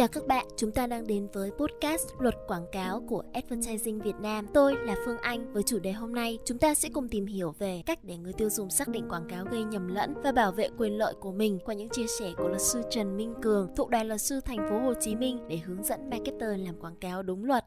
Chào các bạn, chúng ta đang đến với podcast Luật Quảng cáo của Advertising Việt Nam. Tôi là Phương Anh. Với chủ đề hôm nay, chúng ta sẽ cùng tìm hiểu về cách để người tiêu dùng xác định quảng cáo gây nhầm lẫn và bảo vệ quyền lợi của mình qua những chia sẻ của luật sư Trần Minh Cường, thuộc đoàn luật sư thành phố Hồ Chí Minh để hướng dẫn marketer làm quảng cáo đúng luật.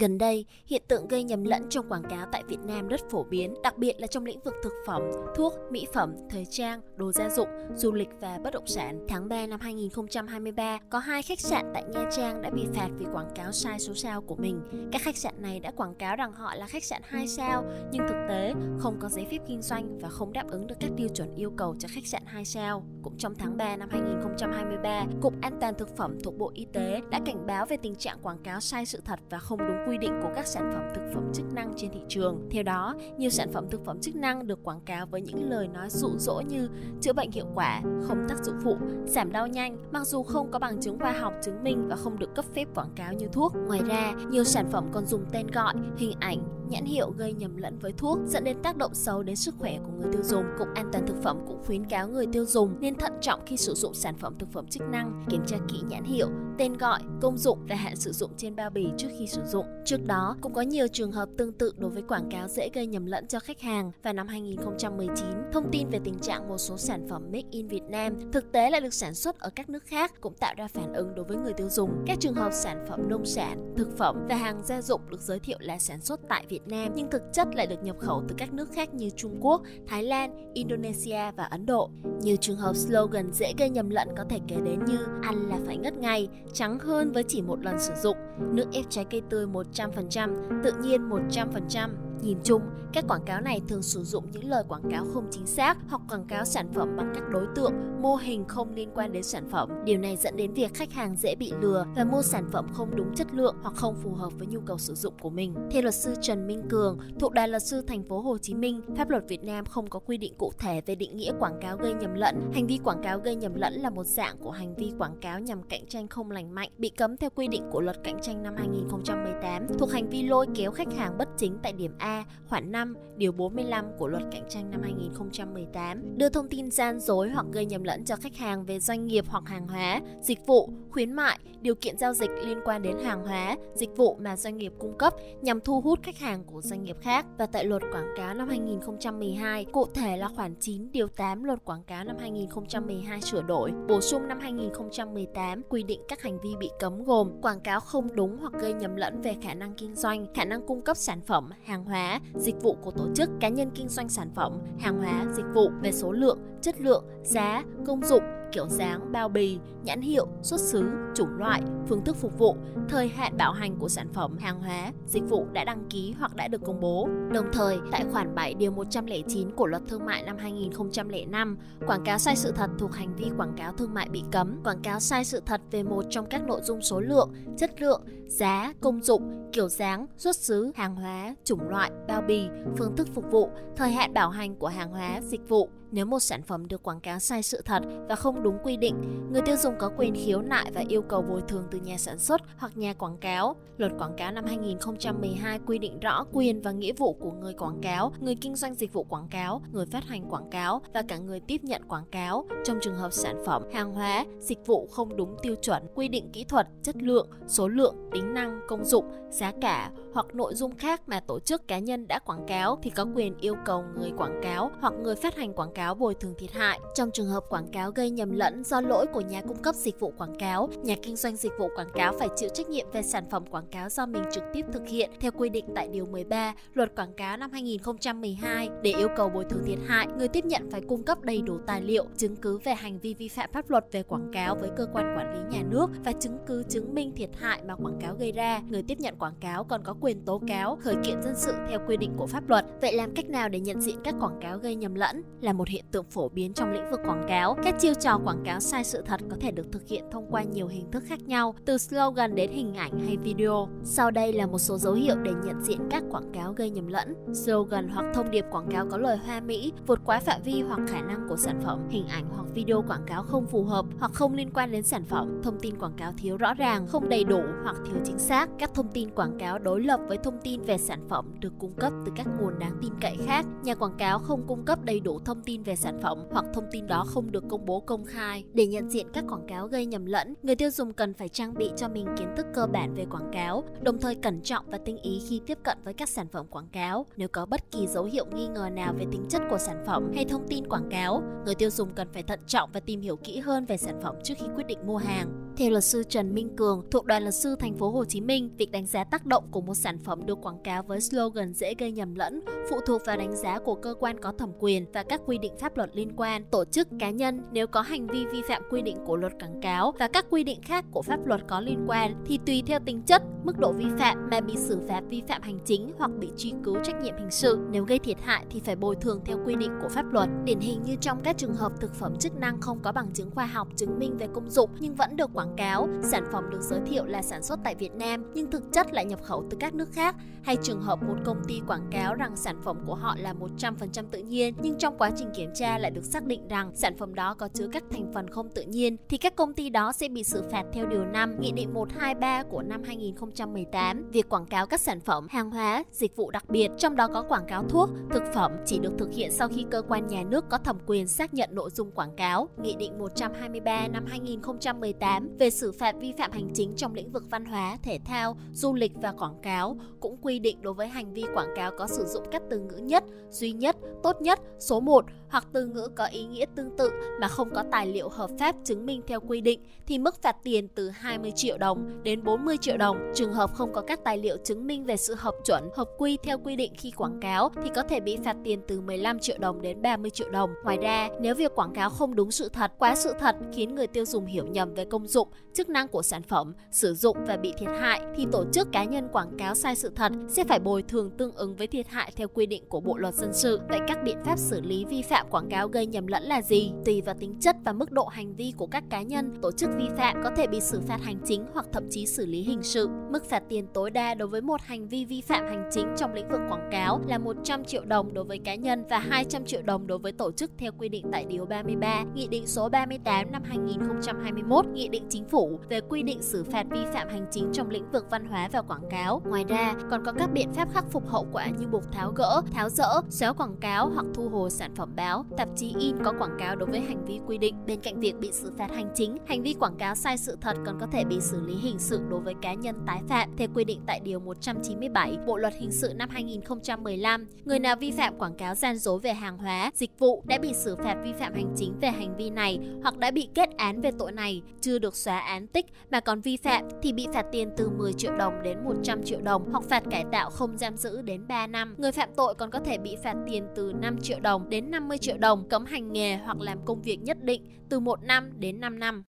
Gần đây, hiện tượng gây nhầm lẫn trong quảng cáo tại Việt Nam rất phổ biến, đặc biệt là trong lĩnh vực thực phẩm, thuốc, mỹ phẩm, thời trang, đồ gia dụng, du lịch và bất động sản. Tháng 3 năm 2023, có hai khách sạn tại Nha Trang đã bị phạt vì quảng cáo sai số sao của mình. Các khách sạn này đã quảng cáo rằng họ là khách sạn 2 sao, nhưng thực tế không có giấy phép kinh doanh và không đáp ứng được các tiêu chuẩn yêu cầu cho khách sạn 2 sao. Cũng trong tháng 3 năm 2023, Cục An toàn thực phẩm thuộc Bộ Y tế đã cảnh báo về tình trạng quảng cáo sai sự thật và không đúng quy quy định của các sản phẩm thực phẩm chức năng trên thị trường. Theo đó, nhiều sản phẩm thực phẩm chức năng được quảng cáo với những lời nói dụ dỗ như chữa bệnh hiệu quả, không tác dụng phụ, giảm đau nhanh, mặc dù không có bằng chứng khoa học chứng minh và không được cấp phép quảng cáo như thuốc. Ngoài ra, nhiều sản phẩm còn dùng tên gọi, hình ảnh, nhãn hiệu gây nhầm lẫn với thuốc dẫn đến tác động xấu đến sức khỏe của người tiêu dùng. Cục An toàn thực phẩm cũng khuyến cáo người tiêu dùng nên thận trọng khi sử dụng sản phẩm thực phẩm chức năng, kiểm tra kỹ nhãn hiệu, tên gọi, công dụng và hạn sử dụng trên bao bì trước khi sử dụng. Trước đó, cũng có nhiều trường hợp tương tự đối với quảng cáo dễ gây nhầm lẫn cho khách hàng. Vào năm 2019, thông tin về tình trạng một số sản phẩm made in Việt Nam thực tế lại được sản xuất ở các nước khác cũng tạo ra phản ứng đối với người tiêu dùng. Các trường hợp sản phẩm nông sản, thực phẩm và hàng gia dụng được giới thiệu là sản xuất tại Việt Việt Nam nhưng thực chất lại được nhập khẩu từ các nước khác như Trung Quốc, Thái Lan, Indonesia và Ấn Độ. Nhiều trường hợp slogan dễ gây nhầm lẫn có thể kể đến như ăn là phải ngất ngay, trắng hơn với chỉ một lần sử dụng, nước ép trái cây tươi 100%, tự nhiên 100%, Nhìn chung, các quảng cáo này thường sử dụng những lời quảng cáo không chính xác hoặc quảng cáo sản phẩm bằng các đối tượng, mô hình không liên quan đến sản phẩm. Điều này dẫn đến việc khách hàng dễ bị lừa và mua sản phẩm không đúng chất lượng hoặc không phù hợp với nhu cầu sử dụng của mình. Theo luật sư Trần Minh Cường, thuộc đoàn luật sư thành phố Hồ Chí Minh, pháp luật Việt Nam không có quy định cụ thể về định nghĩa quảng cáo gây nhầm lẫn. Hành vi quảng cáo gây nhầm lẫn là một dạng của hành vi quảng cáo nhằm cạnh tranh không lành mạnh, bị cấm theo quy định của luật cạnh tranh năm 2018, thuộc hành vi lôi kéo khách hàng bất chính tại điểm A khoản 5, điều 45 của luật cạnh tranh năm 2018, đưa thông tin gian dối hoặc gây nhầm lẫn cho khách hàng về doanh nghiệp hoặc hàng hóa, dịch vụ, khuyến mại, điều kiện giao dịch liên quan đến hàng hóa, dịch vụ mà doanh nghiệp cung cấp nhằm thu hút khách hàng của doanh nghiệp khác. Và tại luật quảng cáo năm 2012, cụ thể là khoản 9 điều 8 luật quảng cáo năm 2012 sửa đổi, bổ sung năm 2018 quy định các hành vi bị cấm gồm quảng cáo không đúng hoặc gây nhầm lẫn về khả năng kinh doanh, khả năng cung cấp sản phẩm, hàng hóa, dịch vụ của tổ chức cá nhân kinh doanh sản phẩm, hàng hóa, dịch vụ về số lượng, chất lượng, giá, công dụng, kiểu dáng, bao bì, nhãn hiệu, xuất xứ, chủng loại, phương thức phục vụ, thời hạn bảo hành của sản phẩm, hàng hóa, dịch vụ đã đăng ký hoặc đã được công bố. Đồng thời, tại khoản 7 điều 109 của Luật Thương mại năm 2005, quảng cáo sai sự thật thuộc hành vi quảng cáo thương mại bị cấm. Quảng cáo sai sự thật về một trong các nội dung số lượng, chất lượng, giá, công dụng, kiểu dáng, xuất xứ, hàng hóa, chủng loại, bao bì, phương thức phục vụ, thời hạn bảo hành của hàng hóa, dịch vụ. Nếu một sản phẩm được quảng cáo sai sự thật và không đúng quy định, người tiêu dùng có quyền khiếu nại và yêu cầu bồi thường từ nhà sản xuất hoặc nhà quảng cáo. Luật quảng cáo năm 2012 quy định rõ quyền và nghĩa vụ của người quảng cáo, người kinh doanh dịch vụ quảng cáo, người phát hành quảng cáo và cả người tiếp nhận quảng cáo trong trường hợp sản phẩm, hàng hóa, dịch vụ không đúng tiêu chuẩn, quy định kỹ thuật, chất lượng, số lượng, tính năng, công dụng, giá cả hoặc nội dung khác mà tổ chức cá nhân đã quảng cáo thì có quyền yêu cầu người quảng cáo hoặc người phát hành quảng cáo cáo bồi thường thiệt hại. Trong trường hợp quảng cáo gây nhầm lẫn do lỗi của nhà cung cấp dịch vụ quảng cáo, nhà kinh doanh dịch vụ quảng cáo phải chịu trách nhiệm về sản phẩm quảng cáo do mình trực tiếp thực hiện theo quy định tại điều 13 Luật quảng cáo năm 2012 để yêu cầu bồi thường thiệt hại, người tiếp nhận phải cung cấp đầy đủ tài liệu, chứng cứ về hành vi vi phạm pháp luật về quảng cáo với cơ quan quản lý nhà nước và chứng cứ chứng minh thiệt hại mà quảng cáo gây ra. Người tiếp nhận quảng cáo còn có quyền tố cáo, khởi kiện dân sự theo quy định của pháp luật. Vậy làm cách nào để nhận diện các quảng cáo gây nhầm lẫn? Là một hiện tượng phổ biến trong lĩnh vực quảng cáo. Các chiêu trò quảng cáo sai sự thật có thể được thực hiện thông qua nhiều hình thức khác nhau, từ slogan đến hình ảnh hay video. Sau đây là một số dấu hiệu để nhận diện các quảng cáo gây nhầm lẫn. Slogan hoặc thông điệp quảng cáo có lời hoa mỹ, vượt quá phạm vi hoặc khả năng của sản phẩm, hình ảnh hoặc video quảng cáo không phù hợp hoặc không liên quan đến sản phẩm, thông tin quảng cáo thiếu rõ ràng, không đầy đủ hoặc thiếu chính xác. Các thông tin quảng cáo đối lập với thông tin về sản phẩm được cung cấp từ các nguồn đáng tin cậy khác. Nhà quảng cáo không cung cấp đầy đủ thông tin tin về sản phẩm hoặc thông tin đó không được công bố công khai. Để nhận diện các quảng cáo gây nhầm lẫn, người tiêu dùng cần phải trang bị cho mình kiến thức cơ bản về quảng cáo, đồng thời cẩn trọng và tinh ý khi tiếp cận với các sản phẩm quảng cáo. Nếu có bất kỳ dấu hiệu nghi ngờ nào về tính chất của sản phẩm hay thông tin quảng cáo, người tiêu dùng cần phải thận trọng và tìm hiểu kỹ hơn về sản phẩm trước khi quyết định mua hàng. Theo luật sư Trần Minh Cường thuộc đoàn luật sư thành phố Hồ Chí Minh, việc đánh giá tác động của một sản phẩm được quảng cáo với slogan dễ gây nhầm lẫn phụ thuộc vào đánh giá của cơ quan có thẩm quyền và các quy định pháp luật liên quan. Tổ chức cá nhân nếu có hành vi vi phạm quy định của luật quảng cáo và các quy định khác của pháp luật có liên quan thì tùy theo tính chất, mức độ vi phạm mà bị xử phạt vi phạm hành chính hoặc bị truy cứu trách nhiệm hình sự. Nếu gây thiệt hại thì phải bồi thường theo quy định của pháp luật. Điển hình như trong các trường hợp thực phẩm chức năng không có bằng chứng khoa học chứng minh về công dụng nhưng vẫn được quảng quảng cáo, sản phẩm được giới thiệu là sản xuất tại Việt Nam nhưng thực chất lại nhập khẩu từ các nước khác hay trường hợp một công ty quảng cáo rằng sản phẩm của họ là 100% tự nhiên nhưng trong quá trình kiểm tra lại được xác định rằng sản phẩm đó có chứa các thành phần không tự nhiên thì các công ty đó sẽ bị xử phạt theo điều 5 Nghị định 123 của năm 2018. Việc quảng cáo các sản phẩm, hàng hóa, dịch vụ đặc biệt, trong đó có quảng cáo thuốc, thực phẩm chỉ được thực hiện sau khi cơ quan nhà nước có thẩm quyền xác nhận nội dung quảng cáo. Nghị định 123 năm 2018 về xử phạt vi phạm hành chính trong lĩnh vực văn hóa, thể thao, du lịch và quảng cáo cũng quy định đối với hành vi quảng cáo có sử dụng các từ ngữ nhất, duy nhất, tốt nhất, số 1 hoặc từ ngữ có ý nghĩa tương tự mà không có tài liệu hợp pháp chứng minh theo quy định thì mức phạt tiền từ 20 triệu đồng đến 40 triệu đồng. Trường hợp không có các tài liệu chứng minh về sự hợp chuẩn, hợp quy theo quy định khi quảng cáo thì có thể bị phạt tiền từ 15 triệu đồng đến 30 triệu đồng. Ngoài ra, nếu việc quảng cáo không đúng sự thật, quá sự thật khiến người tiêu dùng hiểu nhầm về công dụng, chức năng của sản phẩm, sử dụng và bị thiệt hại thì tổ chức cá nhân quảng cáo sai sự thật sẽ phải bồi thường tương ứng với thiệt hại theo quy định của Bộ luật dân sự. Vậy các biện pháp xử lý vi phạm quảng cáo gây nhầm lẫn là gì? Tùy vào tính chất và mức độ hành vi của các cá nhân, tổ chức vi phạm có thể bị xử phạt hành chính hoặc thậm chí xử lý hình sự. Mức phạt tiền tối đa đối với một hành vi vi phạm hành chính trong lĩnh vực quảng cáo là 100 triệu đồng đối với cá nhân và 200 triệu đồng đối với tổ chức theo quy định tại Điều 33, Nghị định số 38 năm 2021, Nghị định Chính phủ về quy định xử phạt vi phạm hành chính trong lĩnh vực văn hóa và quảng cáo. Ngoài ra, còn có các biện pháp khắc phục hậu quả như buộc tháo gỡ, tháo rỡ, xóa quảng cáo hoặc thu hồi sản phẩm báo, tạp chí in có quảng cáo đối với hành vi quy định. Bên cạnh việc bị xử phạt hành chính, hành vi quảng cáo sai sự thật còn có thể bị xử lý hình sự đối với cá nhân tái phạm theo quy định tại Điều 197 Bộ Luật Hình sự năm 2015. Người nào vi phạm quảng cáo gian dối về hàng hóa, dịch vụ đã bị xử phạt vi phạm hành chính về hành vi này hoặc đã bị kết án về tội này, chưa được xóa án tích mà còn vi phạm thì bị phạt tiền từ 10 triệu đồng đến 100 triệu đồng hoặc phạt cải tạo không giam giữ đến 3 năm. Người phạm tội còn có thể bị phạt tiền từ 5 triệu đồng đến 50 triệu đồng, cấm hành nghề hoặc làm công việc nhất định từ 1 năm đến 5 năm.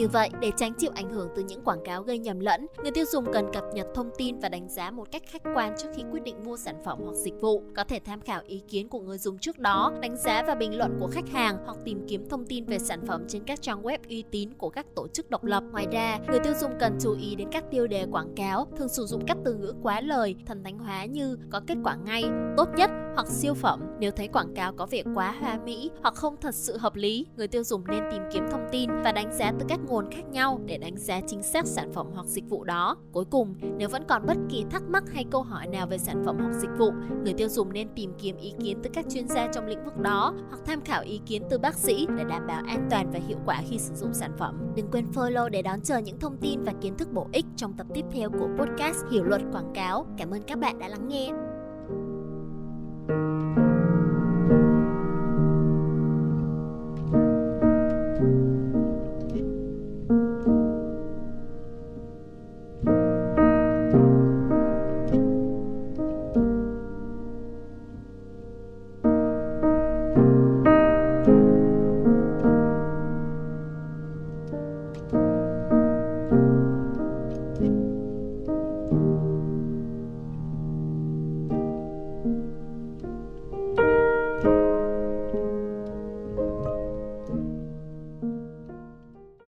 Như vậy, để tránh chịu ảnh hưởng từ những quảng cáo gây nhầm lẫn, người tiêu dùng cần cập nhật thông tin và đánh giá một cách khách quan trước khi quyết định mua sản phẩm hoặc dịch vụ. Có thể tham khảo ý kiến của người dùng trước đó, đánh giá và bình luận của khách hàng hoặc tìm kiếm thông tin về sản phẩm trên các trang web uy tín của các tổ chức độc lập. Ngoài ra, người tiêu dùng cần chú ý đến các tiêu đề quảng cáo, thường sử dụng các từ ngữ quá lời, thần thánh hóa như có kết quả ngay, tốt nhất hoặc siêu phẩm. Nếu thấy quảng cáo có vẻ quá hoa mỹ hoặc không thật sự hợp lý, người tiêu dùng nên tìm kiếm thông tin và đánh giá từ các nguồn khác nhau để đánh giá chính xác sản phẩm hoặc dịch vụ đó. Cuối cùng, nếu vẫn còn bất kỳ thắc mắc hay câu hỏi nào về sản phẩm hoặc dịch vụ, người tiêu dùng nên tìm kiếm ý kiến từ các chuyên gia trong lĩnh vực đó hoặc tham khảo ý kiến từ bác sĩ để đảm bảo an toàn và hiệu quả khi sử dụng sản phẩm. Đừng quên follow để đón chờ những thông tin và kiến thức bổ ích trong tập tiếp theo của podcast Hiểu luật quảng cáo. Cảm ơn các bạn đã lắng nghe.